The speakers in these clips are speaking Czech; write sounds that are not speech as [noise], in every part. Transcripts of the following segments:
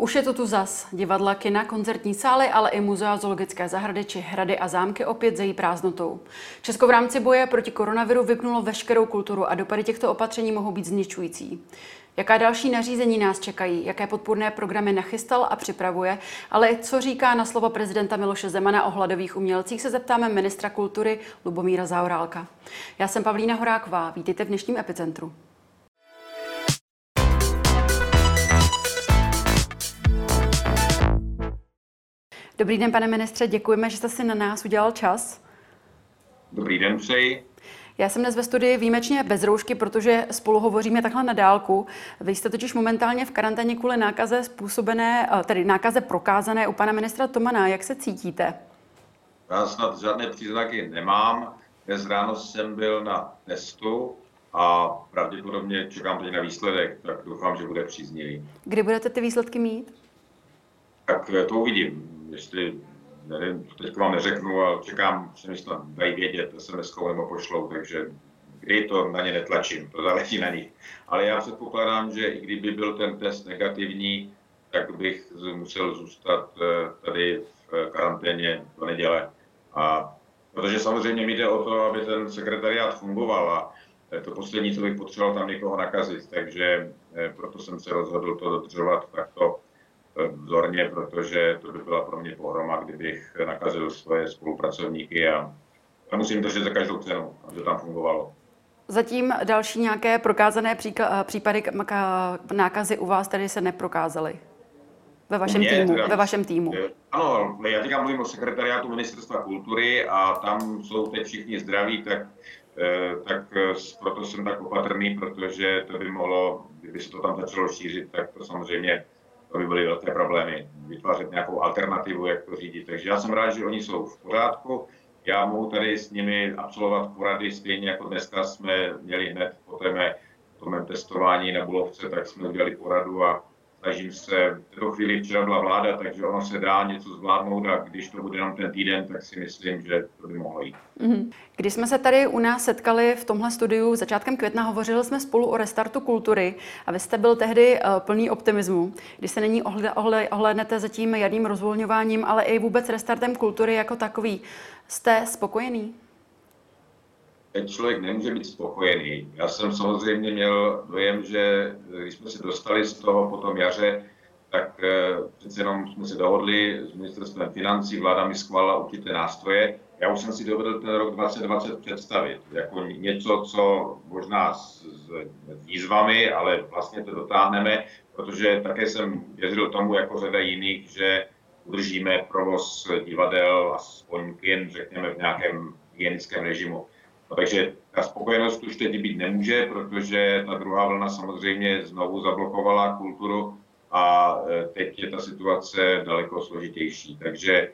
Už je to tu zas. Divadla, kina, koncertní sály, ale i muzea, zoologické zahrady či hrady a zámky opět zejí prázdnotou. Česko v rámci boje proti koronaviru vypnulo veškerou kulturu a dopady těchto opatření mohou být zničující. Jaká další nařízení nás čekají, jaké podpůrné programy nachystal a připravuje, ale co říká na slovo prezidenta Miloše Zemana o hladových umělcích, se zeptáme ministra kultury Lubomíra Zaorálka. Já jsem Pavlína Horáková, vítejte v dnešním epicentru. Dobrý den, pane ministře, děkujeme, že jste si na nás udělal čas. Dobrý den, přeji. Já jsem dnes ve studii výjimečně bez roušky, protože spolu hovoříme takhle na dálku. Vy jste totiž momentálně v karanténě kvůli nákaze způsobené, eh, tedy nákaze prokázané u pana ministra Tomana. Jak se cítíte? Já snad žádné příznaky nemám. Dnes ráno jsem byl na testu a pravděpodobně čekám teď na výsledek, tak doufám, že bude příznivý. Kdy budete ty výsledky mít? Tak eh, to uvidím jestli, nevím, teď vám neřeknu, ale čekám, že mi snad dají vědět sms nebo pošlou, takže kdy to na ně netlačím, to záleží na nich. Ale já předpokládám, že i kdyby byl ten test negativní, tak bych musel zůstat eh, tady v karanténě do neděle. A protože samozřejmě mi jde o to, aby ten sekretariát fungoval a to poslední, co bych potřeboval tam někoho nakazit, takže eh, proto jsem se rozhodl to dodržovat takto vzorně, protože to by byla pro mě pohroma, kdybych nakazil svoje spolupracovníky a, a musím držet za každou cenu, aby to tam fungovalo. Zatím další nějaké prokázané případy nákazy u vás tady se neprokázaly? Ve vašem, Mě, týmu, teda, ve vašem týmu. Ano, já teďka mluvím o sekretariátu Ministerstva kultury a tam jsou teď všichni zdraví, tak, eh, tak eh, proto jsem tak opatrný, protože to by mohlo, kdyby se to tam začalo šířit, tak to samozřejmě to by byly velké problémy, vytvářet nějakou alternativu, jak to řídit. Takže já jsem rád, že oni jsou v pořádku. Já mohu tady s nimi absolvovat porady, stejně jako dneska jsme měli hned po té po mém testování na Bulovce, tak jsme udělali poradu a snažím se, v této chvíli včera byla vláda, takže ono se dá něco zvládnout a když to bude jenom ten týden, tak si myslím, že to by mohlo jít. Mm-hmm. Když jsme se tady u nás setkali v tomhle studiu začátkem května, hovořili jsme spolu o restartu kultury a vy jste byl tehdy uh, plný optimismu, když se není ohled, ohled, ohlednete za tím jarním rozvolňováním, ale i vůbec restartem kultury jako takový. Jste spokojený? Ten člověk nemůže být spokojený. Já jsem samozřejmě měl dojem, že když jsme se dostali z toho po tom jaře, tak eh, přece jenom jsme se dohodli s ministerstvem financí, vláda mi schválila určité nástroje. Já už jsem si dovedl ten rok 2020 představit jako něco, co možná s, s výzvami, ale vlastně to dotáhneme, protože také jsem věřil tomu, jako řada jiných, že udržíme provoz divadel aspoň jen, řekněme, v nějakém hygienickém režimu. No, takže ta spokojenost už teď být nemůže, protože ta druhá vlna samozřejmě znovu zablokovala kulturu a e, teď je ta situace daleko složitější. Takže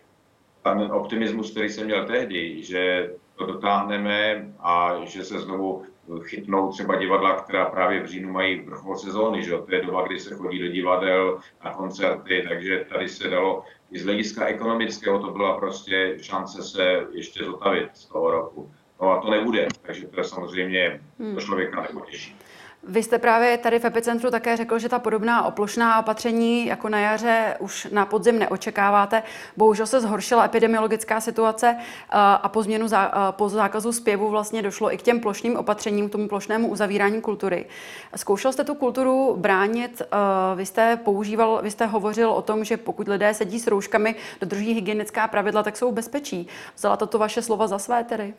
ten optimismus, který jsem měl tehdy, že to dotáhneme a že se znovu chytnou třeba divadla, která právě v říjnu mají vrchol sezóny, že to je doba, kdy se chodí do divadel, na koncerty, takže tady se dalo, i z hlediska ekonomického to byla prostě šance se ještě zotavit z toho roku. No a to nebude, takže to je samozřejmě hmm. to člověka nepotěší. Vy jste právě tady v epicentru také řekl, že ta podobná oplošná opatření jako na jaře už na podzim neočekáváte. Bohužel se zhoršila epidemiologická situace a po změnu zá, po zákazu zpěvu vlastně došlo i k těm plošným opatřením, k tomu plošnému uzavírání kultury. Zkoušel jste tu kulturu bránit, vy jste používal, vy jste hovořil o tom, že pokud lidé sedí s rouškami, dodrží hygienická pravidla, tak jsou v bezpečí. Vzala toto vaše slova za své tedy?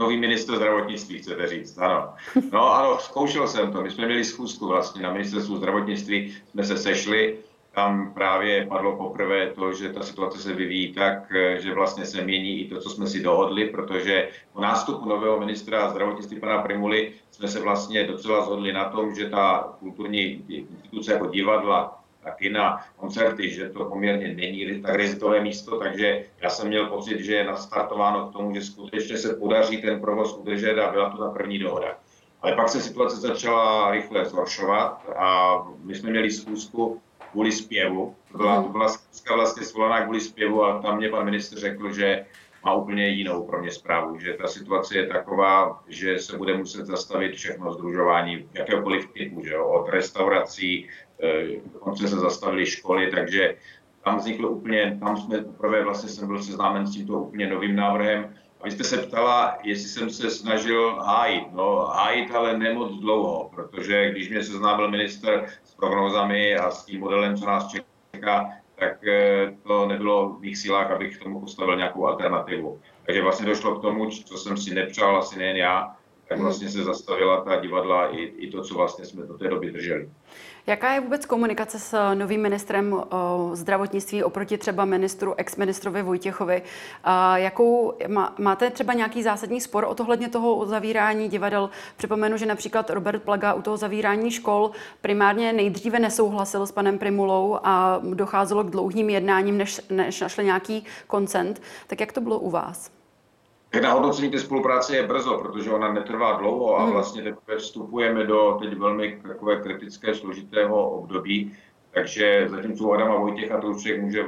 Nový ministr zdravotnictví, chcete říct, ano. No ano, zkoušel jsem to, my jsme měli schůzku vlastně na ministerstvu zdravotnictví, jsme se sešli, tam právě padlo poprvé to, že ta situace se vyvíjí tak, že vlastně se mění i to, co jsme si dohodli, protože po nástupu nového ministra zdravotnictví pana Primuly jsme se vlastně docela zhodli na tom, že ta kulturní instituce jako divadla, a kina, koncerty, že to poměrně není tak rizikové místo, takže já jsem měl pocit, že je nastartováno k tomu, že skutečně se podaří ten provoz udržet a byla to ta první dohoda. Ale pak se situace začala rychle zhoršovat a my jsme měli zkusku kvůli zpěvu. To byla, to byla zkuska vlastně svolaná kvůli zpěvu a tam mě pan ministr řekl, že má úplně jinou pro mě zprávu, že ta situace je taková, že se bude muset zastavit všechno združování jakéhokoliv typu, že jo? od restaurací dokonce se zastavily školy, takže tam vzniklo úplně, tam jsme poprvé vlastně jsem byl seznámen s tímto úplně novým návrhem. A vy jste se ptala, jestli jsem se snažil hájit. No hájit ale nemoc dlouho, protože když mě seznámil minister s prognózami a s tím modelem, co nás čeká, tak eh, to nebylo v mých silách, abych k tomu postavil nějakou alternativu. Takže vlastně došlo k tomu, co jsem si nepřál, asi nejen já, tak vlastně se zastavila ta divadla i, i to, co vlastně jsme do té doby drželi. Jaká je vůbec komunikace s novým ministrem o, zdravotnictví oproti třeba ministru, ex-ministrovi Vojtěchovi? A jakou, má, máte třeba nějaký zásadní spor o tohledně toho zavírání divadel? Připomenu, že například Robert Plaga u toho zavírání škol primárně nejdříve nesouhlasil s panem Primulou a docházelo k dlouhým jednáním, než, než našli nějaký koncent. Tak jak to bylo u vás? Tak na hodnocení té spolupráce je brzo, protože ona netrvá dlouho a hmm. vlastně teprve vstupujeme do teď velmi takové kritické, složitého období. Takže zatímco u Adama Vojtěcha to už člověk může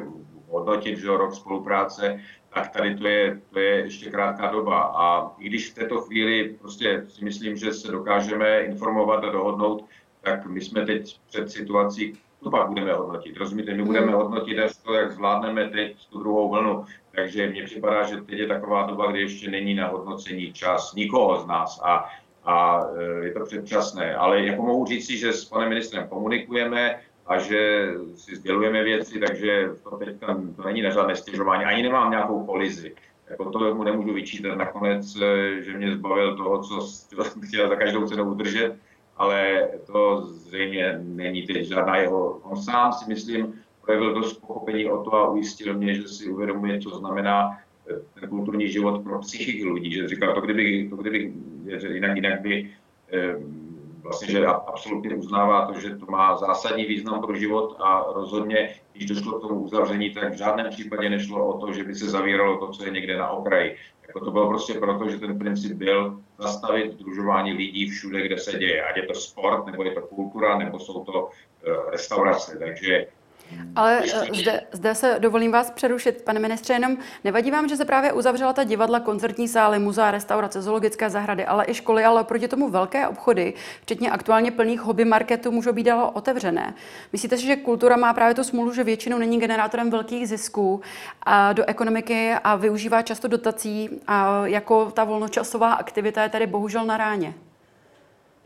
hodnotit, že rok spolupráce, tak tady to je, to je ještě krátká doba. A i když v této chvíli prostě si myslím, že se dokážeme informovat a dohodnout, tak my jsme teď před situací, to pak budeme hodnotit. Rozumíte, my budeme hmm. hodnotit až to, jak zvládneme teď tu druhou vlnu. Takže mně připadá, že teď je taková doba, kdy ještě není na hodnocení čas nikoho z nás a, a e, je to předčasné. Ale jako mohu říct si, že s panem ministrem komunikujeme a že si sdělujeme věci, takže to teď to není na žádné stěžování. Ani nemám nějakou kolizi. Jako to mu nemůžu vyčítat nakonec, e, že mě zbavil toho, co, co chtěl za každou cenu udržet, ale to zřejmě není teď žádná jeho, on sám si myslím, projevil dost pochopení o to a ujistil mě, že si uvědomuje, co znamená eh, ten kulturní život pro psychiky lidí. Že říkal, to kdyby, to kdyby že jinak, jinak by eh, vlastně, že absolutně uznává to, že to má zásadní význam pro život a rozhodně, když došlo k tomu uzavření, tak v žádném případě nešlo o to, že by se zavíralo to, co je někde na okraji. Jako to bylo prostě proto, že ten princip byl zastavit združování lidí všude, kde se děje. Ať je to sport, nebo je to kultura, nebo jsou to eh, restaurace. Takže ale eh, zde, zde se dovolím vás přerušit, pane ministře, jenom nevadí vám, že se právě uzavřela ta divadla, koncertní sály, muzea, restaurace, zoologické zahrady, ale i školy, ale proti tomu velké obchody, včetně aktuálně plných hobby marketů, můžou být dalo otevřené. Myslíte si, že kultura má právě tu smůlu, že většinou není generátorem velkých zisků a do ekonomiky a využívá často dotací a jako ta volnočasová aktivita je tady bohužel na ráně?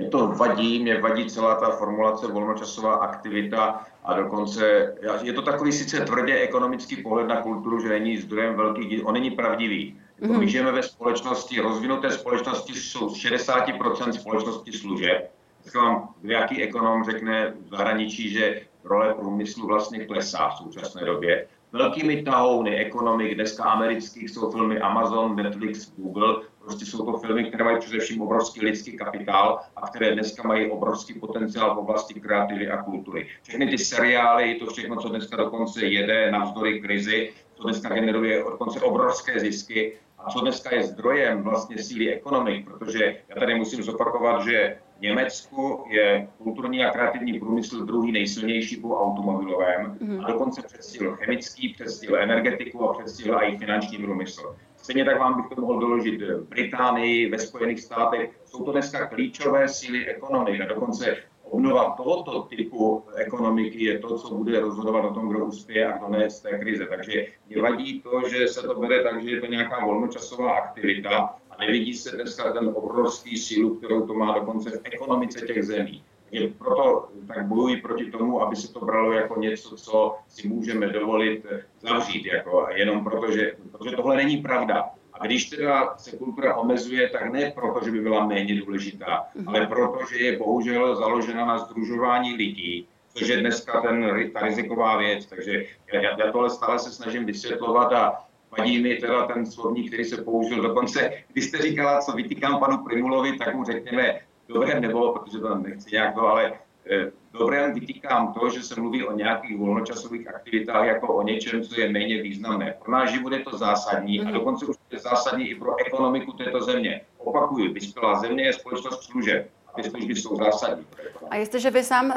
Mě to vadí, mě vadí celá ta formulace volnočasová aktivita a dokonce je to takový sice tvrdě ekonomický pohled na kulturu, že není zdrojem velkých, on není pravdivý. Mm-hmm. My žijeme ve společnosti, rozvinuté společnosti jsou 60% společnosti služeb. Tak vám nějaký ekonom řekne v zahraničí, že role průmyslu vlastně klesá v současné době. Velkými tahouny ekonomik dneska amerických jsou filmy Amazon, Netflix, Google, Prostě jsou to filmy, které mají především obrovský lidský kapitál a které dneska mají obrovský potenciál v oblasti kreativy a kultury. Všechny ty seriály, to všechno, co dneska dokonce jede navzdory krizi, co dneska generuje dokonce obrovské zisky a co dneska je zdrojem vlastně síly ekonomik, protože já tady musím zopakovat, že v Německu je kulturní a kreativní průmysl druhý nejsilnější po automobilovém a dokonce předstihl chemický, předstihl energetiku a předstihl i finanční průmysl. Stejně tak vám bych to mohl doložit v Británii, ve Spojených státech. Jsou to dneska klíčové síly ekonomik a dokonce obnova tohoto typu ekonomiky je to, co bude rozhodovat o tom, kdo uspěje a kdo ne z té krize. Takže mě vadí to, že se to bere tak, že je to nějaká volnočasová aktivita a nevidí se dneska ten obrovský sílu, kterou to má dokonce v ekonomice těch zemí je proto tak bojuji proti tomu, aby se to bralo jako něco, co si můžeme dovolit zavřít, jako jenom proto, že, protože tohle není pravda. A když teda se kultura omezuje, tak ne proto, že by byla méně důležitá, ale proto, že je bohužel založena na združování lidí, což je dneska ten, ta riziková věc. Takže já, já tohle stále se snažím vysvětlovat a vadí mi teda ten slovník, který se použil dokonce, když jste říkala, co vytýkám panu Primulovi, tak mu řekněme, dobrém nebylo, protože to nechci nějak to, ale eh, dobrém vytýkám to, že se mluví o nějakých volnočasových aktivitách jako o něčem, co je méně významné. Pro náš život je to zásadní a mhm. dokonce už je zásadní i pro ekonomiku této země. Opakuju, vyspělá země je společnost služeb ty služby jsou zásadní. A jestliže vy sám uh,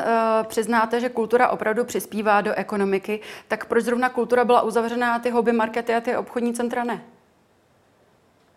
přiznáte, že kultura opravdu přispívá do ekonomiky, tak proč zrovna kultura byla uzavřená a ty hobby markety a ty obchodní centra ne?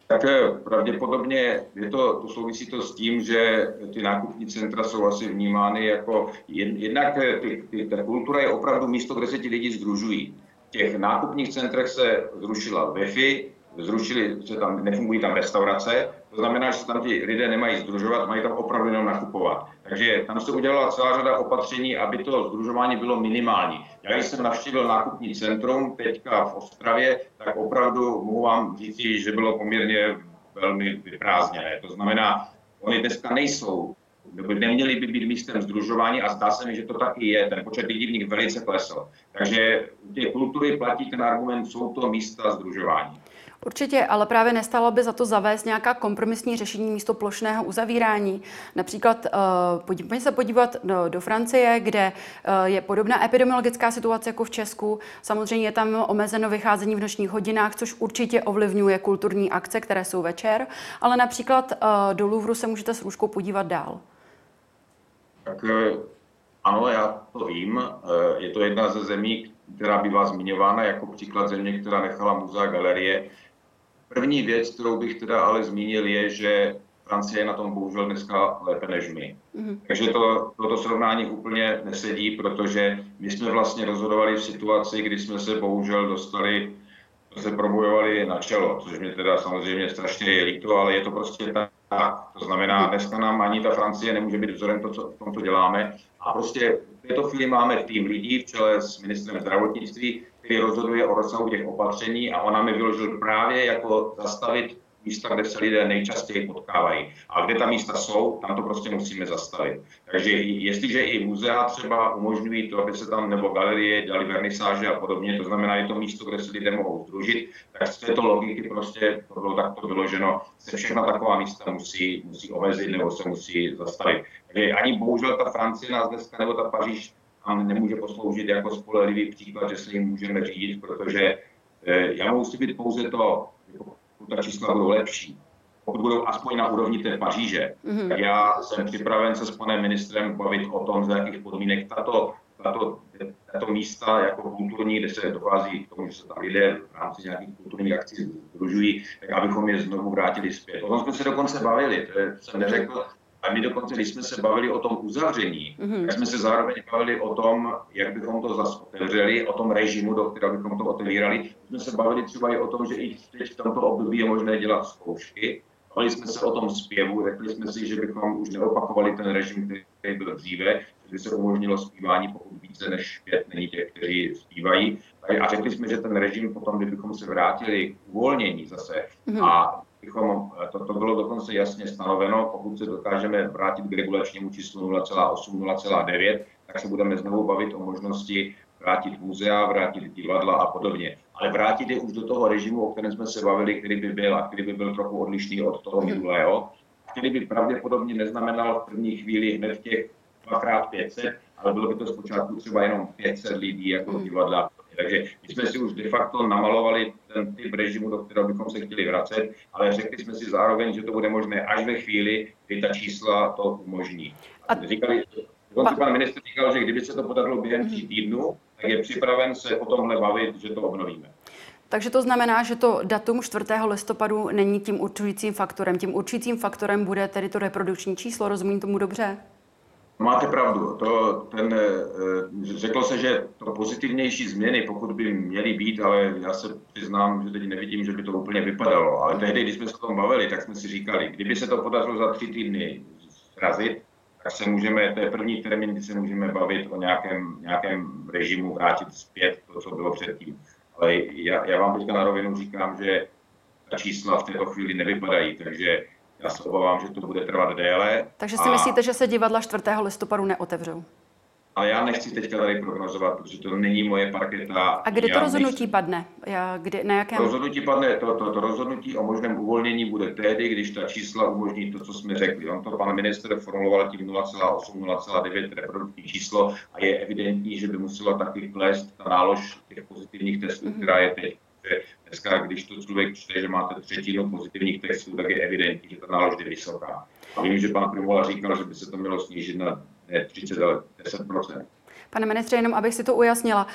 Tak eh, pravděpodobně je to, to souvisí to s tím, že ty nákupní centra jsou asi vnímány jako, jednak eh, ty, ty, ta kultura je opravdu místo, kde se ti lidi združují. V těch nákupních centrech se zrušila Wi-Fi, zrušili se tam, nefungují tam restaurace, to znamená, že se tam ti lidé nemají združovat, mají tam opravdu jenom nakupovat. Takže tam se udělala celá řada opatření, aby to združování bylo minimální. Já když jsem navštívil nákupní centrum teďka v Ostravě, tak opravdu mohu vám říct, že bylo poměrně velmi vyprázdněné. To znamená, oni dneska nejsou nebo neměli by být místem združování a zdá se mi, že to taky je. Ten počet lidí v nich velice klesl. Takže těch kultury platí ten argument, jsou to místa združování. Určitě, ale právě nestalo by za to zavést nějaká kompromisní řešení místo plošného uzavírání. Například uh, pojďme se podívat do, do Francie, kde uh, je podobná epidemiologická situace jako v Česku. Samozřejmě je tam omezeno vycházení v nočních hodinách, což určitě ovlivňuje kulturní akce, které jsou večer, ale například uh, do Louvru se můžete s růžkou podívat dál. Tak ano, já to vím. Je to jedna ze zemí, která bývá zmiňována jako příklad země, která nechala muzea galerie První věc, kterou bych teda ale zmínil, je, že Francie je na tom bohužel dneska lépe než my. Mm-hmm. Takže to, toto srovnání úplně nesedí, protože my jsme vlastně rozhodovali v situaci, kdy jsme se bohužel dostali, se probojovali na čelo, což mi teda samozřejmě strašně je líto, ale je to prostě tak. To znamená, dneska nám ani ta Francie nemůže být vzorem to, co v tom, co děláme. A prostě v této chvíli máme tým lidí v čele s ministrem zdravotnictví, který rozhoduje o rozsahu těch opatření a ona mi vyložil právě jako zastavit místa, kde se lidé nejčastěji potkávají. A kde ta místa jsou, tam to prostě musíme zastavit. Takže jestliže i muzea třeba umožňují to, aby se tam nebo galerie dali vernisáže a podobně, to znamená, je to místo, kde se lidé mohou združit, tak z této logiky prostě to bylo takto vyloženo, se všechna taková místa musí, musí omezit nebo se musí zastavit. Takže ani bohužel ta Francie nás dneska nebo ta Paříž nám nemůže posloužit jako spolehlivý příklad, že se jim můžeme řídit, protože eh, já mohu slibit pouze to, že pokud ta čísla budou lepší, pokud budou aspoň na úrovni té Paříže, mm-hmm. tak já jsem připraven se s panem ministrem bavit o tom, za jakých podmínek tato, tato, tato místa jako kulturní, kde se dochází k tomu, že se tam lidé v rámci nějakých kulturních akcí združují, tak abychom je znovu vrátili zpět. O tom jsme se dokonce bavili, to jsem neřekl, a my dokonce, když jsme se bavili o tom uzavření, mm-hmm. tak jsme se zároveň bavili o tom, jak bychom to zase otevřeli, o tom režimu, do kterého bychom to otevírali. Jsme se bavili třeba i o tom, že i teď v tomto období je možné dělat zkoušky. Bavili jsme se o tom zpěvu, řekli jsme si, že bychom už neopakovali ten režim, který byl dříve, že by se umožnilo zpívání, pokud více než pět není těch, kteří zpívají. A řekli jsme, že ten režim potom, kdybychom se vrátili k uvolnění zase mm-hmm. a bychom, eh, to, to bylo dokonce jasně stanoveno, pokud se dokážeme vrátit k regulačnímu číslu 0,8, 0,9, tak se budeme znovu bavit o možnosti vrátit muzea, vrátit divadla a podobně. Ale vrátit je už do toho režimu, o kterém jsme se bavili, který by byl a který by byl trochu odlišný od toho minulého, který by pravděpodobně neznamenal v první chvíli hned těch 2x500, ale bylo by to zpočátku třeba jenom 500 lidí jako mhm. divadla takže my jsme si už de facto namalovali ten typ režimu, do kterého bychom se chtěli vracet, ale řekli jsme si zároveň, že to bude možné až ve chvíli, kdy ta čísla to umožní. A říkali, dokonce pan ministr říkal, že kdyby se to podařilo během tří týdnů, tak je připraven se o tomhle bavit, že to obnovíme. Takže to znamená, že to datum 4. listopadu není tím určujícím faktorem. Tím určujícím faktorem bude tedy to reprodukční číslo, rozumím tomu dobře? Máte pravdu. To, ten, eh, řeklo se, že to pozitivnější změny, pokud by měly být, ale já se přiznám, že teď nevidím, že by to úplně vypadalo. Ale tehdy, když jsme se o tom bavili, tak jsme si říkali, kdyby se to podařilo za tři týdny zrazit, tak se můžeme, to je první termín, kdy se můžeme bavit o nějakém, nějakém režimu, vrátit zpět to, co bylo předtím. Ale já, já vám teďka na rovinu říkám, že ta čísla v této chvíli nevypadají, takže já se obávám, že to bude trvat déle. Takže si a... myslíte, že se divadla 4. listopadu neotevřou? Ale já nechci teďka tady prognozovat, protože to není moje parketa. A kdy to rozhodnutí nechci... padne? Já, kdy, na jakém... Rozhodnutí padne, to, to, to rozhodnutí o možném uvolnění bude tehdy, když ta čísla umožní to, co jsme řekli. On to pan minister formuloval tím 0,8, 0,9 reprodukční číslo a je evidentní, že by musela taky klést ta nálož těch pozitivních testů, mm-hmm. která je teď dneska, když to člověk čte, že máte třetinu pozitivních textů, tak je evidentní, že ta nálož je vysoká. A vím, že pan Primola říkal, že by se to mělo snížit na ne 30, ale 10 Pane ministře, jenom abych si to ujasnila,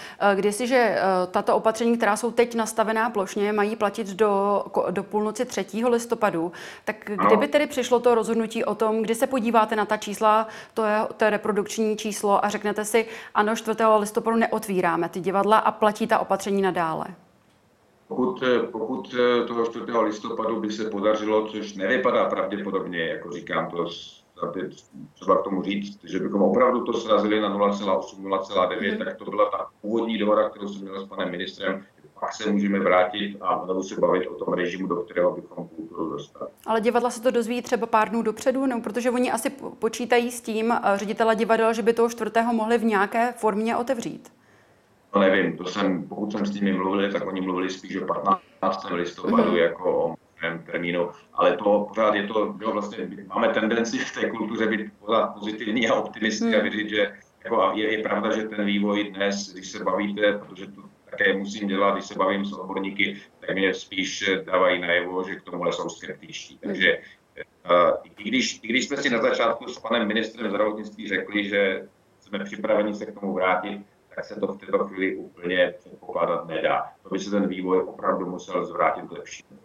že tato opatření, která jsou teď nastavená plošně, mají platit do, do půlnoci 3. listopadu, tak kdyby tedy přišlo to rozhodnutí o tom, kdy se podíváte na ta čísla, to je, to je reprodukční číslo a řeknete si, ano, 4. listopadu neotvíráme ty divadla a platí ta opatření nadále? Pokud, pokud toho 4. listopadu by se podařilo, což nevypadá pravděpodobně, jako říkám to třeba k tomu říct, že bychom opravdu to srazili na 0,8, 0,9, mm. tak to byla ta původní dohoda, kterou jsem měl s panem ministrem, pak se můžeme vrátit a znovu se bavit o tom režimu, do kterého bychom kulturu dostali. Ale divadla se to dozví třeba pár dnů dopředu, nebo protože oni asi počítají s tím, eh, ředitele divadel, že by toho čtvrtého mohli v nějaké formě otevřít. No nevím, to jsem, pokud jsem s nimi mluvil, tak oni mluvili spíš o 15. listopadu mm-hmm. jako o termínu, ale to pořád je to, jo, vlastně máme tendenci v té kultuře být pořád pozitivní a optimistický mm. a hmm. věřit, že jako je, je pravda, že ten vývoj dnes, když se bavíte, protože to také musím dělat, když se bavím s odborníky, tak mě spíš dávají najevo, že k tomuhle jsou skeptičtí. Hmm. Takže uh, i, když, i když jsme si na začátku s panem ministrem zdravotnictví řekli, že jsme připraveni se k tomu vrátit, tak se to v této chvíli úplně předpokládat nedá. To by se ten vývoj opravdu musel zvrátit k lepšímu.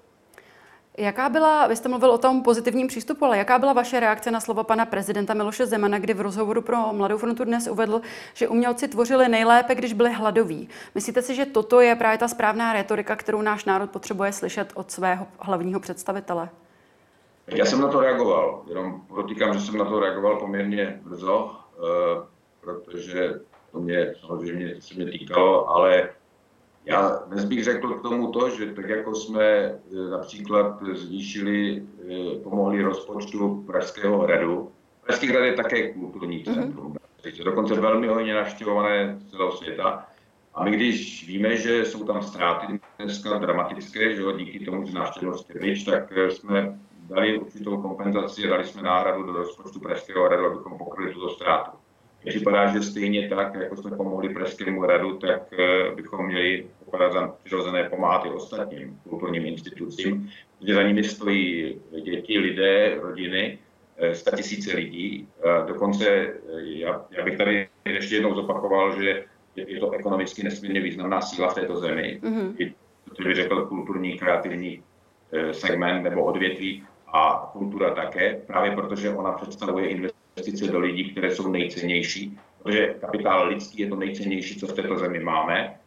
Jaká byla, vy jste mluvil o tom pozitivním přístupu, ale jaká byla vaše reakce na slova pana prezidenta Miloše Zemana, kdy v rozhovoru pro Mladou frontu dnes uvedl, že umělci tvořili nejlépe, když byli hladoví? Myslíte si, že toto je právě ta správná retorika, kterou náš národ potřebuje slyšet od svého hlavního představitele? Já jsem na to reagoval, jenom podotýkám, že jsem na to reagoval poměrně brzo, eh, protože to mě samozřejmě se mě týkalo, ale já dnes bych řekl k tomu to, že tak jako jsme e, například zvýšili, e, pomohli rozpočtu Pražského hradu, Pražský hrad je také kulturní mhm. centrum, mm-hmm. dokonce velmi hodně navštěvované z celého světa. A my když víme, že jsou tam ztráty dneska dramatické, že jo, díky tomu, že návštěvnost je větší, tak e, jsme dali určitou kompenzaci dali jsme náhradu do rozpočtu Pražského hradu, abychom pokryli tuto ztrátu. Připadá, že stejně tak, jako jsme pomohli Pražskému hradu, tak bychom měli poklad za přirozené pomáhat i ostatním kulturním institucím, kde za nimi stojí děti, lidé, rodiny, eh, sta tisíce lidí. Dokonce eh, já, já bych tady ještě jednou zopakoval, že je to ekonomicky nesmírně významná síla v této zemi. Mm-hmm. To bych řekl kulturní, kreativní eh, segment nebo odvětví a kultura také, právě protože ona představuje investice do lidí, které jsou nejcennější, protože kapitál lidský je to nejcennější, co v této zemi máme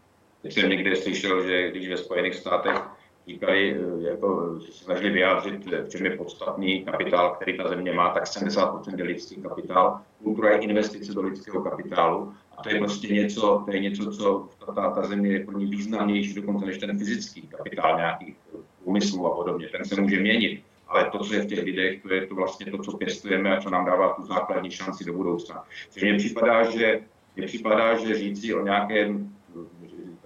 Teď jsem někde slyšel, že když ve Spojených státech říkali, eh, jako snažili vyjádřit, v čem je podstatný kapitál, který ta země má, tak 70% je lidský kapitál. Kultura je investice do lidského kapitálu a to je prostě něco, to je něco co ta, ta země je pro ní významnější dokonce než ten fyzický kapitál nějakých úmyslů a podobně. Ten se může měnit, ale to, co je v těch lidech, to je to vlastně to, co pěstujeme a co nám dává tu základní šanci do budoucna. Takže mně připadá, že, mně připadá, že říci o nějakém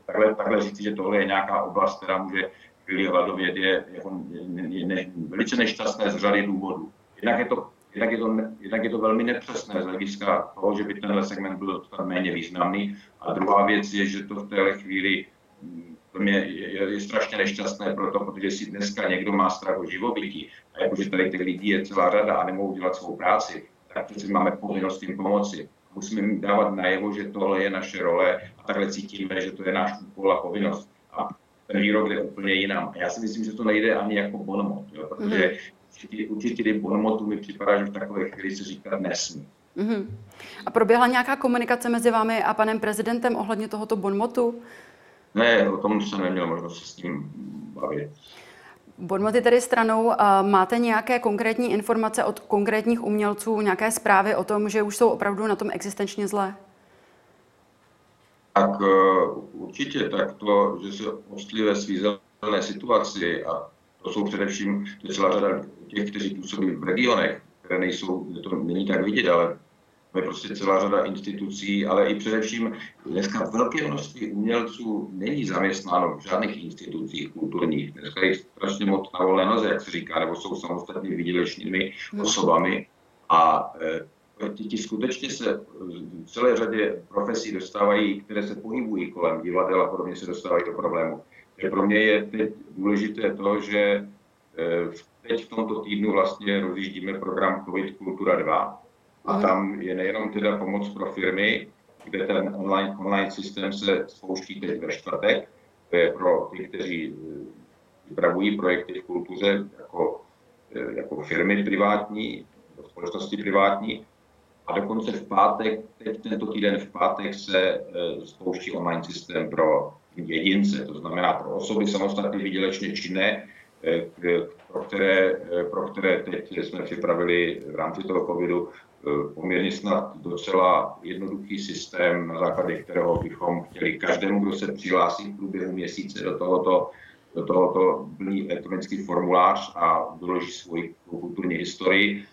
takhle, takhle říct, že tohle je nějaká oblast, která může chvíli hladovět, je, jako, je ne, velice nešťastné z řady důvodů. Jednak je to Jednak je, to, jednak je to velmi nepřesné z hlediska toho, že by tenhle segment byl méně významný. A druhá věc je, že to v téhle chvíli to mě je, je, je strašně nešťastné proto, protože si dneska někdo má strach o živobytí a jakože tady těch lidí je celá řada a nemohou dělat svou práci, tak přeci máme povinnost jim pomoci musíme jim dávat najevo, že tohle je naše role a takhle cítíme, že to je náš úkol a povinnost. A ten výrok jde úplně jinam. A já si myslím, že to nejde ani jako bonmot, jo, protože mm. určitě, určitě bonmotu mi připadá, že v takové chvíli se říkat nesmí. Mm-hmm. A proběhla nějaká komunikace mezi vámi a panem prezidentem ohledně tohoto bonmotu? Ne, o tom jsem neměl možnost se s ním bavit. Bonmoty tedy stranou, máte nějaké konkrétní informace od konkrétních umělců, nějaké zprávy o tom, že už jsou opravdu na tom existenčně zlé? Tak e, určitě, tak to, že se ostli ve svízelné situaci a to jsou především, to celá řada těch, kteří působí v regionech, které nejsou, to není tak vidět, ale je prostě celá řada institucí, ale i především dneska velké množství umělců není zaměstnáno v žádných institucích kulturních. Dneska je strašně moc na volné noze, jak se říká, nebo jsou samostatně výdělečnými no. osobami. A e, ti, ti skutečně se v celé řadě profesí dostávají, které se pohybují kolem divadel a podobně se dostávají do problému. Takže pro mě je teď důležité to, že e, teď v tomto týdnu vlastně rozjíždíme program COVID Kultura 2, a tam je nejenom teda pomoc pro firmy, kde ten online, online systém se spouští teď ve čtvrtek. To je pro ty, kteří připravují projekty v kultuře jako, jako firmy privátní, společnosti privátní. A dokonce v pátek, teď tento týden v pátek se spouští online systém pro jedince, to znamená pro osoby samostatně výdělečně činné, eh, pro které, eh, pro které teď jsme připravili v rámci toho covidu eh, poměrně snad docela jednoduchý systém, na základě kterého bychom chtěli každému, kdo se přihlásí v průběhu měsíce do tohoto, do tohoto plný elektronický formulář a doloží svoji kulturní historii,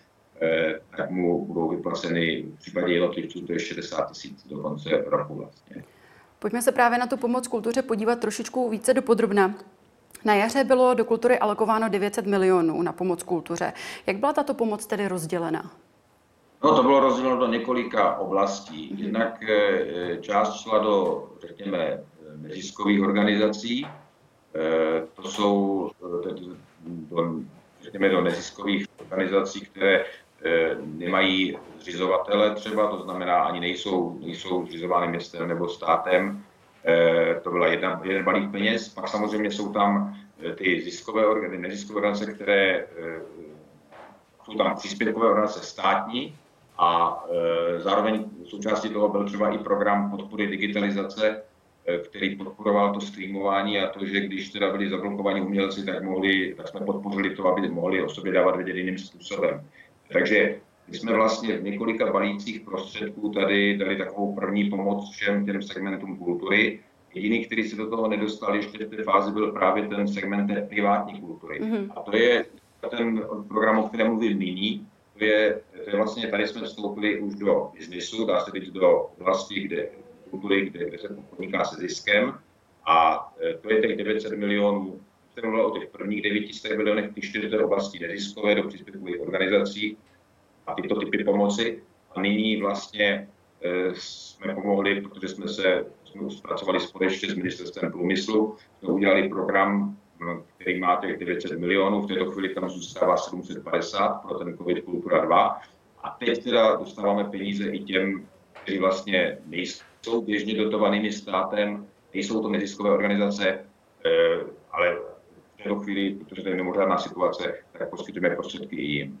tak mu budou vyplaceny v případě jednotlivců to je 60 tisíc do konce roku vlastně. Pojďme se právě na tu pomoc kultuře podívat trošičku více do podrobna. Na jaře bylo do kultury alokováno 900 milionů na pomoc kultuře. Jak byla tato pomoc tedy rozdělena? No, to bylo rozděleno do několika oblastí. Jednak eh, část šla do, řekněme, neziskových organizací. Eh, to jsou, eh, do, řekněme, do neziskových organizací, které nemají zřizovatele třeba, to znamená ani nejsou, nejsou zřizovány městem nebo státem. Eh, to byla jedna, jeden balík peněz. Pak samozřejmě jsou tam eh, ty ziskové organizace, neziskové organizace, které eh, jsou tam příspěvkové organizace státní a zároveň součástí toho byl třeba i program podpory digitalizace, který podporoval to streamování a to, že když teda byli zablokovaní umělci, tak, mohli, tak jsme podpořili to, aby mohli o sobě dávat vědět jiným způsobem. Takže my jsme vlastně v několika balících prostředků tady dali takovou první pomoc všem těm segmentům kultury. Jediný, který se do toho nedostal ještě v té fázi, byl právě ten segment té privátní kultury. Mm-hmm. A to je ten program, o kterém mluvím nyní. To je, je vlastně, tady jsme vstoupili už do biznisu, dá se říct do oblasti, kde kultury, kde, kde se podniká se ziskem. A e, to je těch 900 milionů, jsem mluvil o těch prvních 900 milionech, ty čtyři oblasti neziskové do příspěvkových organizací, a tyto typy pomoci. A nyní vlastně e, jsme pomohli, protože jsme se jsme zpracovali společně s ministerstvem průmyslu, jsme udělali program, který má těch 900 milionů, v této chvíli tam zůstává 750 pro ten COVID Kultura 2. A teď teda dostáváme peníze i těm, kteří vlastně nejsou běžně dotovanými státem, nejsou to neziskové organizace, e, ale v této chvíli, protože to je mimořádná situace, tak poskytujeme prostředky i jim.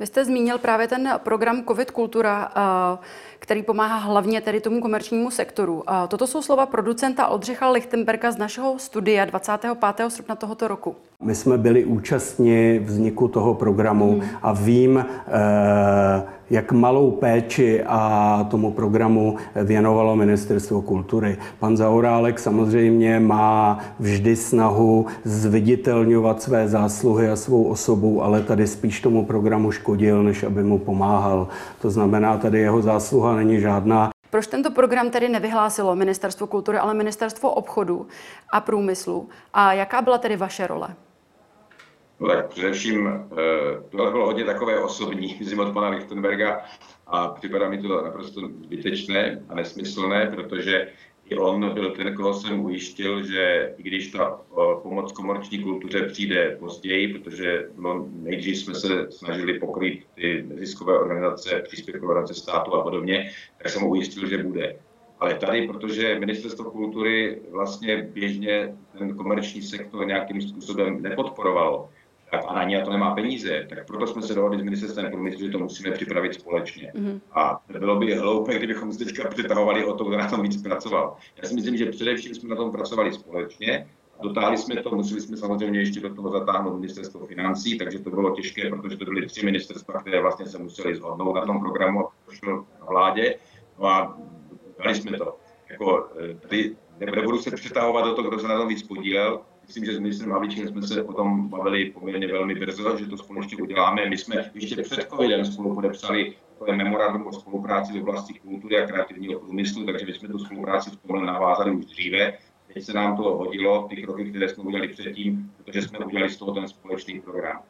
Vy jste zmínil právě ten program COVID Kultura, eh, který pomáhá hlavně tedy tomu komerčnímu sektoru. Eh, toto jsou slova producenta Oldřicha Lichtenberga z našeho studia 25. srpna tohoto roku. My jsme byli účastní vzniku toho programu hmm. a vím, eh, jak malou péči a tomu programu věnovalo Ministerstvo kultury. Pan Zaurálek samozřejmě má vždy snahu zviditelňovat své zásluhy a svou osobu, ale tady spíš tomu programu škodil, než aby mu pomáhal. To znamená, tady jeho zásluha není žádná. Proč tento program tedy nevyhlásilo Ministerstvo kultury, ale Ministerstvo obchodu a průmyslu? A jaká byla tedy vaše role? No tak především eh, tohle bylo hodně takové osobní, [laughs] myslím od pana Lichtenberga a připadá mi to naprosto zbytečné a nesmyslné, protože i on byl ten, koho jsem ujištil, že i když ta pomoc komerční kultuře přijde později, protože no, nejdřív jsme se snažili pokrýt ty neziskové organizace, příspěvkové organizace státu a podobně, tak jsem ujistil, že bude. Ale tady, protože ministerstvo kultury vlastně běžně ten komerční sektor nějakým způsobem nepodporovalo, tak a na ně to nemá peníze, tak proto jsme se dohodli s ministerstvem průmyslu, že to musíme připravit společně. Mm-hmm. A bylo by hloupé, kdybychom se teďka přetahovali o to, kdo na tom víc pracoval. Já si myslím, že především jsme na tom pracovali společně, Dotáhli jsme to, museli jsme samozřejmě ještě do toho zatáhnout ministerstvo financí, takže to bylo těžké, protože to byly tři ministerstva, které vlastně se museli zhodnout na tom programu, to šlo na vládě. No a dali jsme to. Jako, eh, tady nebudu se přetahovat do toho, kdo se na tom víc podílel, myslím, že s ministrem Havlíčkem jsme se o tom bavili poměrně velmi brzo, že to společně uděláme. My jsme ještě před covidem spolu podepsali takové memorandum o spolupráci v oblasti kultury a kreativního průmyslu, takže my jsme tu spolupráci spolu navázali už dříve. Teď se nám to hodilo, ty kroky, které jsme udělali předtím, protože jsme udělali z toho ten společný program.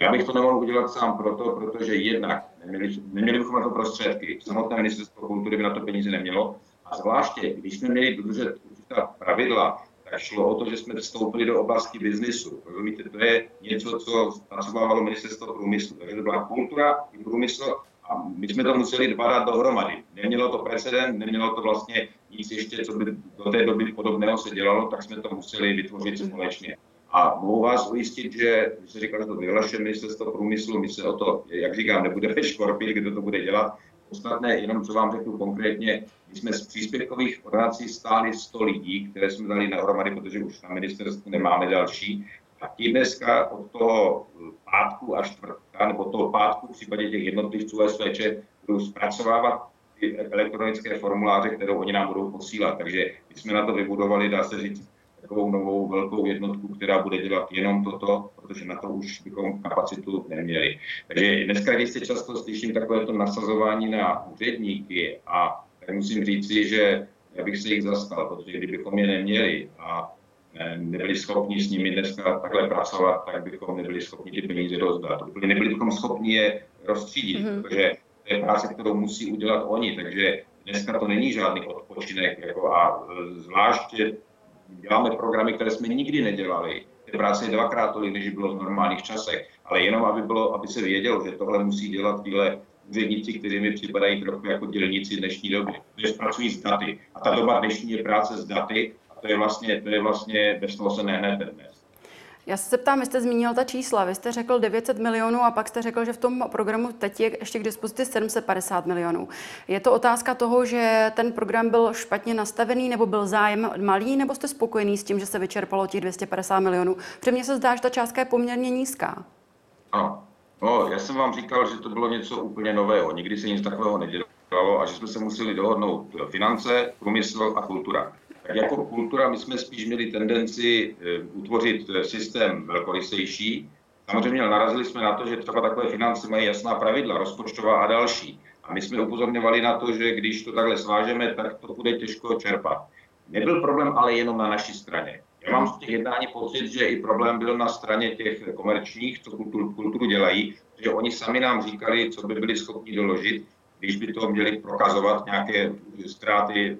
Já bych to nemohl udělat sám proto, protože jednak neměli, neměli bychom na to prostředky. Samotné ministerstvo kultury by na to peníze nemělo. A zvláště, když jsme měli dodržet určitá pravidla, tak šlo o to, že jsme vstoupili do oblasti biznisu. Rozumíte, to je něco, co zpracovávalo ministerstvo průmyslu. Takže to byla kultura i průmysl a my jsme to museli dva dát dohromady. Nemělo to precedent, nemělo to vlastně nic ještě, co by do té doby podobného se dělalo, tak jsme to museli vytvořit společně. A mohu vás ujistit, že, když se říkal, že to vyhlašuje ministerstvo průmyslu, my se o to, jak říkám, nebudeme škorpit, kdo to bude dělat. Ostatné, jenom co vám řeknu konkrétně, my jsme z příspěvkových organizací stáli 100 lidí, které jsme dali nahromady, protože už na ministerstvu nemáme další. A ti dneska od toho pátku a čtvrtka, nebo toho pátku v případě těch jednotlivců SVČ, budou zpracovávat ty elektronické formuláře, které oni nám budou posílat. Takže my jsme na to vybudovali, dá se říct, takovou novou velkou jednotku, která bude dělat jenom toto, protože na to už bychom kapacitu neměli. Takže dneska, když si často slyším takovéto nasazování na úředníky a tak musím říci, že já bych se jich zastal, protože kdybychom je neměli a nebyli schopni s nimi dneska takhle pracovat, tak bychom nebyli schopni ty peníze rozdat. Úplně nebyli bychom schopni je rozstřídit, mm-hmm. protože to je práce, kterou musí udělat oni, takže dneska to není žádný odpočinek jako a e, zvláště děláme programy, které jsme nikdy nedělali. Ty práce je dvakrát tolik, než bylo v normálních časech. Ale jenom, aby, bylo, aby se vědělo, že tohle musí dělat tyhle úředníci, kteří mi připadají trochu jako dělníci dnešní doby. Protože pracují s daty. A ta doba dnešní je práce s daty a to je vlastně, to je vlastně bez toho se nehnete dnes. Já se zeptám, vy jste zmínil ta čísla, vy jste řekl 900 milionů a pak jste řekl, že v tom programu teď je ještě k dispozici 750 milionů. Je to otázka toho, že ten program byl špatně nastavený, nebo byl zájem malý, nebo jste spokojený s tím, že se vyčerpalo těch 250 milionů? Protože mně se zdá, že ta částka je poměrně nízká. Ano. No, já jsem vám říkal, že to bylo něco úplně nového. Nikdy se nic takového nedělalo a že jsme se museli dohodnout finance, průmysl a kultura. Jako kultura my jsme spíš měli tendenci eh, utvořit eh, systém velkorysejší. Samozřejmě narazili jsme na to, že třeba takové finance mají jasná pravidla, rozpočtová a další. A my jsme upozorňovali na to, že když to takhle svážeme, tak to bude těžko čerpat. Nebyl problém ale jenom na naší straně. Já mám z těch jednání pocit, že i problém byl na straně těch komerčních, co kulturu, kulturu dělají, že oni sami nám říkali, co by byli schopni doložit, když by to měli prokazovat nějaké ztráty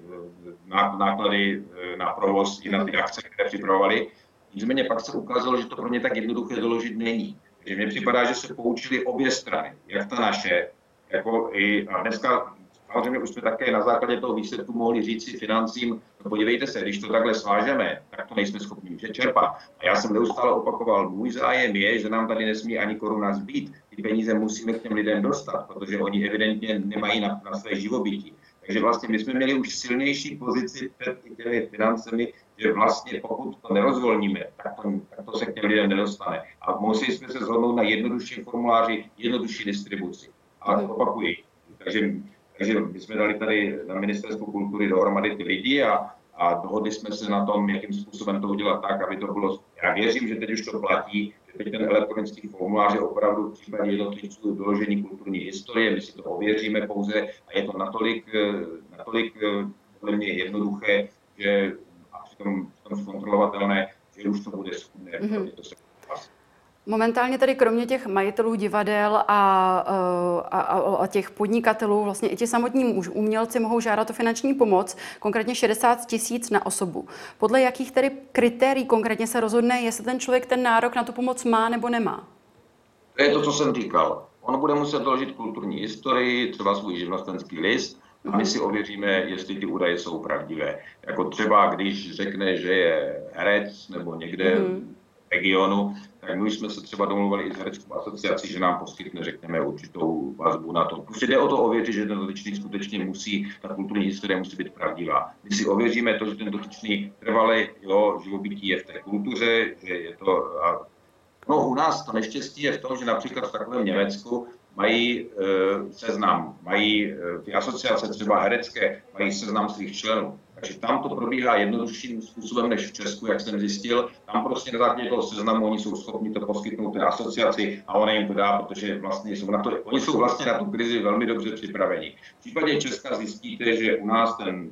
náklady eh, na provoz i na ty akce, které připravovali. Nicméně pak se ukázalo, že to pro ně tak jednoduché doložit není. Takže mně připadá, že se poučili obě strany, jak ta naše, jako i a dneska samozřejmě už jsme také na základě toho výsledku mohli říct si financím, no podívejte se, když to takhle svážeme, tak to nejsme schopni čerpat. A já jsem neustále opakoval, můj zájem je, že nám tady nesmí ani koruna zbýt. Ty peníze musíme k těm lidem dostat, protože oni evidentně nemají na, na své živobytí. Takže vlastně my jsme měli už silnější pozici před těmi financemi, že vlastně pokud to nerozvolníme, tak to, tak to se k těm lidem nedostane. A museli jsme se zhodnout na jednodušší formuláři, jednodušší distribuci. Ale opakuji. Takže, takže my jsme dali tady na ministerstvu kultury dohromady ty lidi a, a dohodli jsme se na tom, jakým způsobem to udělat tak, aby to bylo. Já věřím, že teď už to platí, teď ten elektronický formulář je opravdu v případě jednotlivců doložení kulturní historie, my si to ověříme pouze a je to natolik, eh, natolik eh, podle mě jednoduché, že a přitom, přitom zkontrolovatelné, že už to bude schudné. Mm-hmm. Momentálně tady kromě těch majitelů divadel a, a, a, a těch podnikatelů, vlastně i ti samotní umělci mohou žádat o finanční pomoc, konkrétně 60 tisíc na osobu. Podle jakých tedy kritérií konkrétně se rozhodne, jestli ten člověk ten nárok na tu pomoc má nebo nemá? To je to, co jsem říkal. On bude muset doložit kulturní historii, třeba svůj živnostenský list, a my si ověříme, jestli ty údaje jsou pravdivé. Jako třeba, když řekne, že je herec nebo někde mm regionu, tak my jsme se třeba domluvili i s hereckou asociací, že nám poskytne, řekněme, určitou vazbu na to. Prostě jde o to ověřit, že ten dotyčný skutečně musí, ta kulturní historie musí být pravdivá. My si ověříme to, že ten dotyčný trvalý jo, živobytí je v té kultuře, že je to... A, no u nás to neštěstí je v tom, že například v takovém Německu mají e, seznam, mají e, ty asociace třeba herecké, mají seznam svých členů. Takže tam to probíhá jednodušším způsobem než v Česku, jak jsem zjistil. Tam prostě na základě toho seznamu oni jsou schopni to poskytnout té asociaci a ona jim to dá, protože vlastně jsou na to, oni jsou vlastně na tu krizi velmi dobře připraveni. V případě Česka zjistíte, že u nás ten,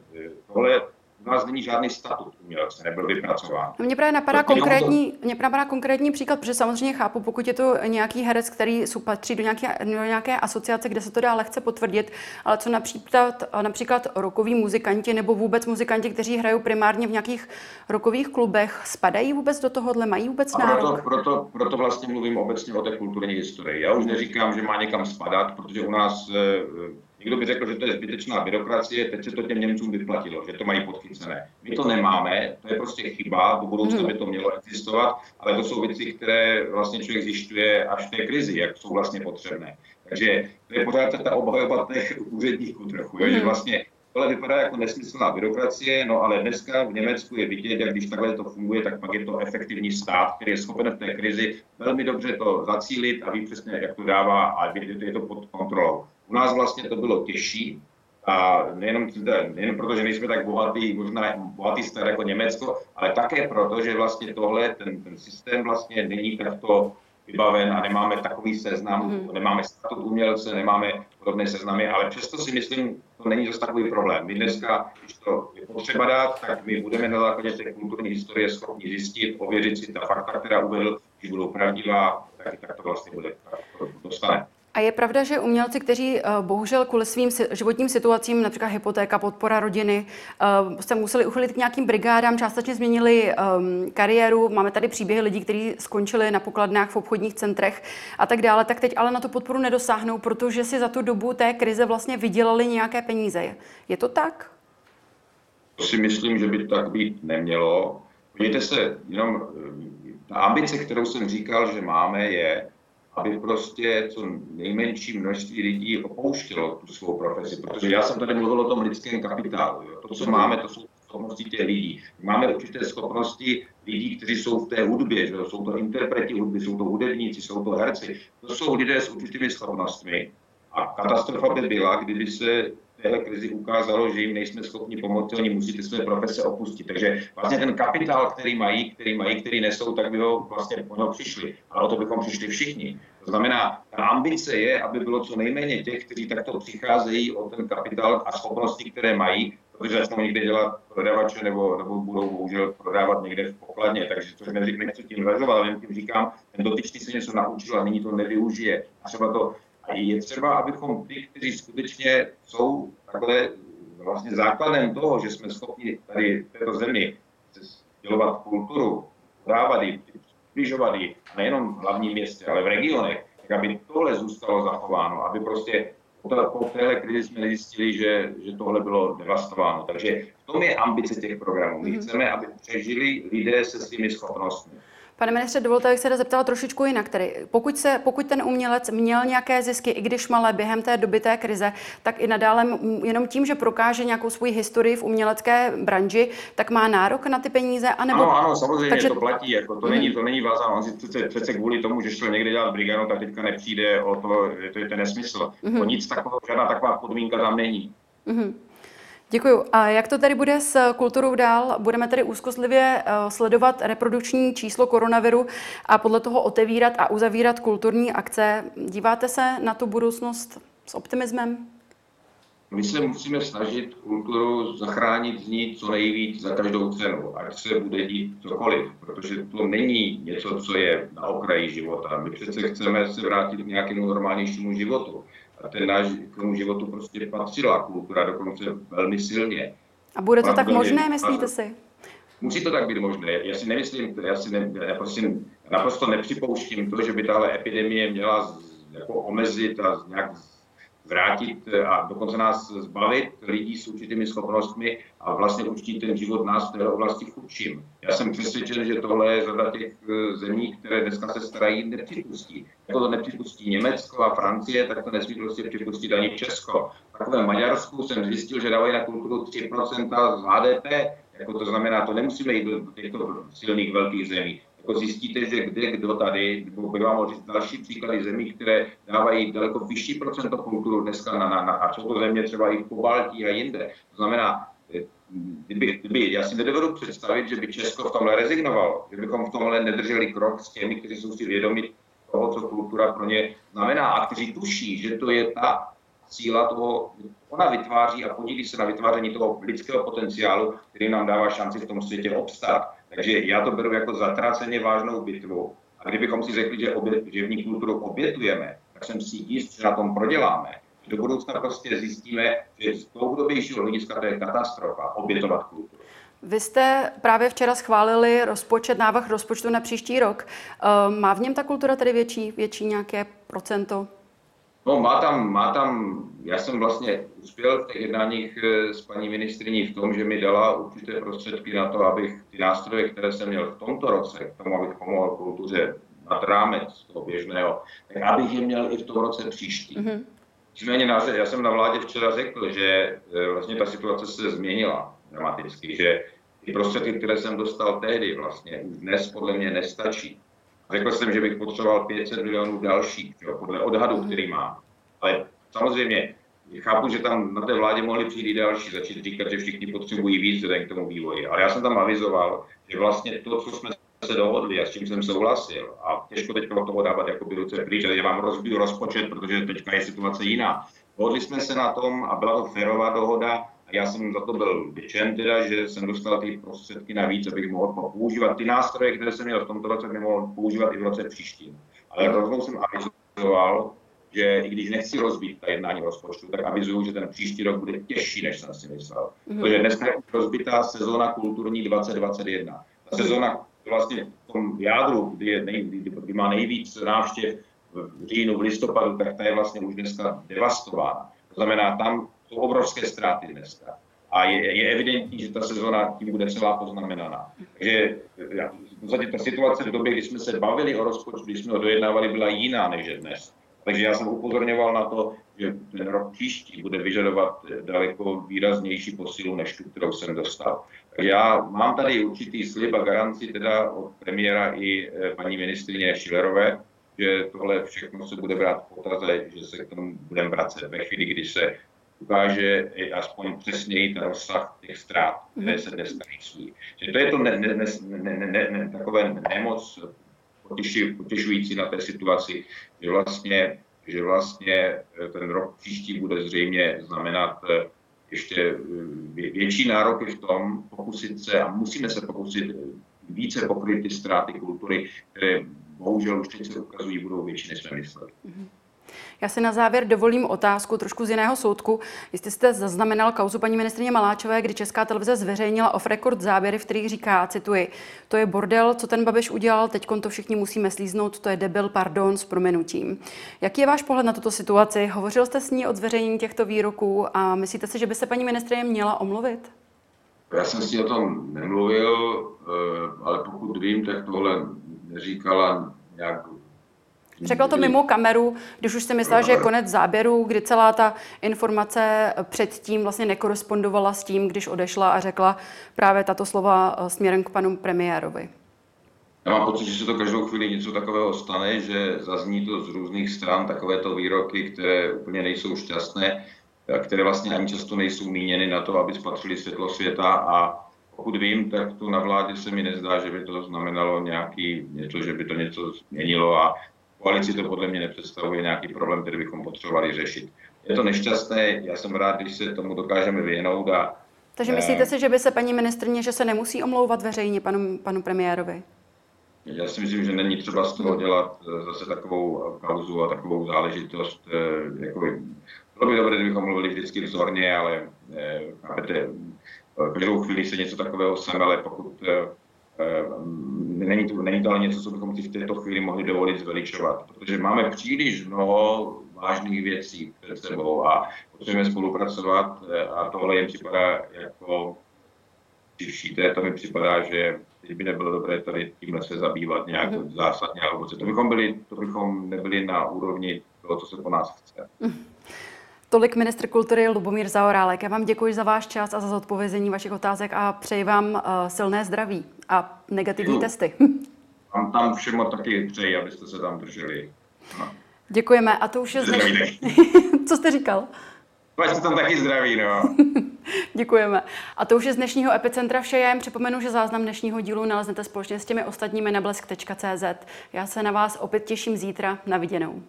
tohle u nás není žádný statut umělce, nebyl vypracován. Mě právě napadá konkrétní, to... mě napadá konkrétní příklad, protože samozřejmě chápu, pokud je to nějaký herec, který patří do nějaké, do nějaké asociace, kde se to dá lehce potvrdit, ale co například, například rokoví muzikanti nebo vůbec muzikanti, kteří hrajou primárně v nějakých rokových klubech, spadají vůbec do tohohle, mají vůbec A nárok? Proto, proto, proto vlastně mluvím obecně o té kulturní historii. Já už neříkám, že má někam spadat, protože u nás eh, Někdo by řekl, že to je zbytečná byrokracie, teď se to těm Němcům vyplatilo, že to mají podchycené. My to nemáme, to je prostě chyba, do budoucna by to mělo existovat, ale to jsou věci, které vlastně člověk zjišťuje až v té krizi, jak jsou vlastně potřebné. Takže to je pořád ta obhajoba těch úředníků trochu, jo, že vlastně tohle vypadá jako nesmyslná byrokracie, no ale dneska v Německu je vidět, jak když takhle to funguje, tak pak je to efektivní stát, který je schopen v té krizi velmi dobře to zacílit a ví přesně, jak to dává a je to pod kontrolou. U nás vlastně to bylo těžší, a nejenom, nejenom proto, že nejsme tak bohatý, možná bohatý stát jako Německo, ale také proto, že vlastně tohle, ten, ten systém vlastně není takto vybaven a nemáme takový seznam, mm. nemáme statut umělce, nemáme podobné seznamy, ale přesto si myslím, to není zase takový problém. My dneska, když to je potřeba dát, tak my budeme na základě té kulturní historie schopni zjistit, ověřit si ta fakta, která uvedl, když budou pravdivá, tak, tak to vlastně bude, tak to dostane. A je pravda, že umělci, kteří eh, bohužel kvůli svým životním situacím, například hypotéka, podpora rodiny, eh, se museli uchylit k nějakým brigádám, částečně změnili um, kariéru. Máme tady příběhy lidí, kteří skončili na pokladnách v obchodních centrech a tak dále, tak teď ale na to podporu nedosáhnou, protože si za tu dobu té krize vlastně vydělali nějaké peníze. Je to tak? To si myslím, že by tak být nemělo. Podívejte se, jenom eh, ta ambice, kterou jsem říkal, že máme, je, aby prostě co nejmenší množství lidí opouštělo tu svou profesi. Protože já jsem tady mluvil o tom lidském kapitálu. Jo. To, co máme, to jsou schopnosti těch lidí. Máme určité schopnosti lidí, kteří jsou v té hudbě, že jsou to interpreti hudby, jsou to hudebníci, jsou to herci. To jsou lidé s určitými schopnostmi. A katastrofa by byla, kdyby se téhle krizi ukázalo, že jim nejsme schopni pomoci, oni musí ty své profese opustit. Takže vlastně ten kapitál, který mají, který mají, který nesou, tak by ho vlastně po něho přišli. Ale o to bychom přišli všichni. To znamená, ta ambice je, aby bylo co nejméně těch, kteří takto přicházejí o ten kapitál a schopnosti, které mají, protože začnou někde dělat prodavače nebo, nebo budou bohužel prodávat někde v pokladně. Takže což nechci tím zvažovat, ale tím říkám, ten dotyčný se něco naučil a nyní to nevyužije. A třeba to a je třeba, abychom ty, kteří skutečně jsou takhle vlastně základem toho, že jsme schopni tady v této zemi dělovat kulturu, dávat ji, přibližovat ji, nejenom v hlavním městě, ale v regionech, tak aby tohle zůstalo zachováno, aby prostě po téhle krizi jsme zjistili, že, že tohle bylo devastováno. Takže v tom je ambice těch programů. My mhm. chceme, aby přežili lidé se svými schopnostmi. Pane ministře, dovolte, abych se zeptala trošičku jinak. Tedy, pokud, se, pokud ten umělec měl nějaké zisky, i když malé během té doby té krize, tak i nadále jenom tím, že prokáže nějakou svoji historii v umělecké branži, tak má nárok na ty peníze? Anebo... Ano, ano, samozřejmě Takže... to platí. Jako to, není, to není vázáno. On si přece, přece kvůli tomu, že šel někde dělat brigadu, tak teďka nepřijde o to, že to je ten nesmysl. Mm. O nic takového, žádná taková podmínka tam není. Mm. Děkuji. A jak to tady bude s kulturou dál? Budeme tedy úzkostlivě eh, sledovat reprodukční číslo koronaviru a podle toho otevírat a uzavírat kulturní akce. Díváte se na tu budoucnost s optimismem? My se musíme snažit kulturu zachránit z ní co nejvíc za každou cenu, ať se bude dít cokoliv, protože to není něco, co je na okraji života. My přece chceme se vrátit k nějakému normálnějšímu životu a ten náš k tomu životu prostě patřila kultura dokonce velmi silně. A bude to tak možné, myslíte si? Musí to tak být možné. Já si nemyslím, já si ne, já prosím, naprosto nepřipouštím to, že by tahle epidemie měla jako omezit a nějak vrátit a dokonce nás zbavit lidí s určitými schopnostmi a vlastně učinit ten život nás v této oblasti chudším. Já jsem přesvědčen, že tohle je řada těch eh, zemí, které dneska se starají, nepřipustí. Jako to nepřipustí Německo a Francie, tak to nesmí prostě připustit ani Česko. V takovém Maďarsku jsem zjistil, že dávají na kulturu 3% z HDP, jako to znamená, to nemusíme jít do těchto silných velkých zemí jako zjistíte, že kde kdo tady, nebo bych vám mohl říct další příklady zemí, které dávají daleko vyšší procento kulturu dneska na, na, na a jsou to země třeba i po Baltí a jinde. To znamená, eh, kdyby, kdyby, já si nedovedu představit, že by Česko v tomhle rezignovalo, že bychom v tomhle nedrželi krok s těmi, kteří jsou si vědomi toho, co kultura pro ně znamená a kteří tuší, že to je ta síla toho, ona vytváří a podílí se na vytváření toho lidského potenciálu, který nám dává šanci v tom světě obstát. Takže já to beru jako zatraceně vážnou bitvu. A kdybychom si řekli, že, obě, že v ní kulturu obětujeme, tak jsem si jist, že na tom proděláme. Do budoucna prostě zjistíme, že z dlouhodobějšího hlediska to je katastrofa obětovat kulturu. Vy jste právě včera schválili rozpočet, návrh rozpočtu na příští rok. Ehm, má v něm ta kultura tedy větší, větší nějaké procento? No, má tam, má tam, já jsem vlastně uspěl v těch jednáních eh, s paní ministriní v tom, že mi dala určité prostředky na to, abych ty nástroje, které jsem měl v tomto roce, k tomu, abych pomohl kultuře nad rámec toho běžného, tak abych je měl i v tom roce příští. Mm-hmm. Nicméně já jsem na vládě včera řekl, že eh, vlastně ta situace se změnila dramaticky, že ty prostředky, které jsem dostal tehdy, vlastně už dnes podle mě nestačí. Řekl jsem, že bych potřeboval 500 milionů dalších, jo, podle odhadu, který mám. Ale samozřejmě chápu, že tam na té vládě mohli přijít i další, začít říkat, že všichni potřebují víc vzhledem k tomu vývoji. Ale já jsem tam avizoval, že vlastně to, co jsme se dohodli a s čím jsem souhlasil, a těžko teď od toho dávat jako ruce pryč, já vám rozbiju rozpočet, protože teďka je situace jiná. Dohodli jsme se na tom a byla to férová dohoda, já jsem za to byl vděčen, teda, že jsem dostal ty prostředky navíc, abych mohl používat ty nástroje, které jsem měl v tomto roce, bych mohl používat i v roce příštím. Ale rovnou jsem avizoval, že i když nechci rozbít ta jednání rozpočtu, tak avizuju, že ten příští rok bude těžší, než jsem si myslel. Mm. Protože dneska je rozbitá sezóna kulturní 2021. Ta sezóna vlastně v tom jádru, kdy, je nej, kdy, kdy má nejvíc návštěv v říjnu, v listopadu, tak ta je vlastně už dneska devastována. To znamená, tam jsou obrovské ztráty dneska. A je, je evidentní, že ta sezona tím bude celá poznamenaná. Takže v podstatě ta situace v době, kdy jsme se bavili o rozpočtu, když jsme ho dojednávali, byla jiná než je dnes. Takže já jsem upozorňoval na to, že ten rok příští bude vyžadovat daleko výraznější posilu, než tu, kterou jsem dostal. Takže já mám tady určitý slib a garanci teda od premiéra i eh, paní ministrině Šilerové, že tohle všechno se bude brát v potaze, že se k tomu budeme vracet ve chvíli, kdy se ukáže aspoň přesněji ten rozsah těch ztrát, které se dneska. Že to je to ne, ne, ne, ne, ne, ne, takové nemoc potěši, potěšující na té situaci, že vlastně, že vlastně eh, ten rok příští bude zřejmě znamenat eh, ještě eh, větší nároky v tom pokusit se, a musíme se pokusit více pokryt ty ztráty kultury, které bohužel už teď se ukazují, budou větší, než jsme mysleli. Mm-hmm. Já si na závěr dovolím otázku trošku z jiného soudku. Jestli jste zaznamenal kauzu paní ministrině Maláčové, kdy Česká televize zveřejnila off record záběry, v kterých říká, cituji, to je bordel, co ten Babiš udělal, teď to všichni musíme slíznout, to je debil, pardon, s prominutím. Jaký je váš pohled na tuto situaci? Hovořil jste s ní o zveřejnění těchto výroků a myslíte si, že by se paní ministrině měla omluvit? Já jsem si o tom nemluvil, eh, ale pokud vím, tak tohle neříkala nějak Řekla to mimo kameru, když už si myslela, že je konec záběru, kdy celá ta informace předtím vlastně nekorespondovala s tím, když odešla a řekla právě tato slova eh, směrem k panu premiérovi. Já mám pocit, že se to každou chvíli něco takového stane, že zazní to z různých stran takovéto výroky, které úplně nejsou šťastné, které vlastně ani často nejsou míněny na to, aby spatřili světlo světa a pokud vím, tak tu na vládě se mi nezdá, že by to znamenalo nějaký něco, že by to něco změnilo a koalici to podle mě nepředstavuje nějaký problém, který bychom potřebovali řešit. Je to nešťastné, já jsem rád, když se tomu dokážeme vyhnout. A, Takže myslíte si, že by se paní ministrně, že se nemusí omlouvat veřejně panu, panu premiérovi? Já si myslím, že není třeba z toho dělat eh, zase takovou kauzu a takovou záležitost. Eh, jako, bylo by dobré, kdybychom mluvili vždycky vzorně, ale eh, chápete, každou chvíli se něco takového sem, ale pokud není to, není to ale něco, co bychom si v této chvíli mohli dovolit zveličovat, protože máme příliš mnoho vážných věcí před sebou a potřebujeme spolupracovat a tohle jim připadá jako při to mi připadá, že by nebylo dobré tady tímhle se zabývat nějak mm. zásadně, alebo to bychom, byli, to bychom nebyli na úrovni toho, co se po nás chce. Mm. Tolik ministr kultury Lubomír Zaorálek. Já vám děkuji za váš čas a za zodpovězení vašich otázek a přeji vám uh, silné zdraví a negativní děkuji. testy. [laughs] Tam, tam všemu taky přeji, abyste se tam drželi. No. Děkujeme. A to už je z [laughs] Co jste říkal? Vaše tam taky zdraví, no. [laughs] Děkujeme. A to už je z dnešního Epicentra vše. Já jen připomenu, že záznam dnešního dílu naleznete společně s těmi ostatními na blesk.cz. Já se na vás opět těším zítra. Na viděnou.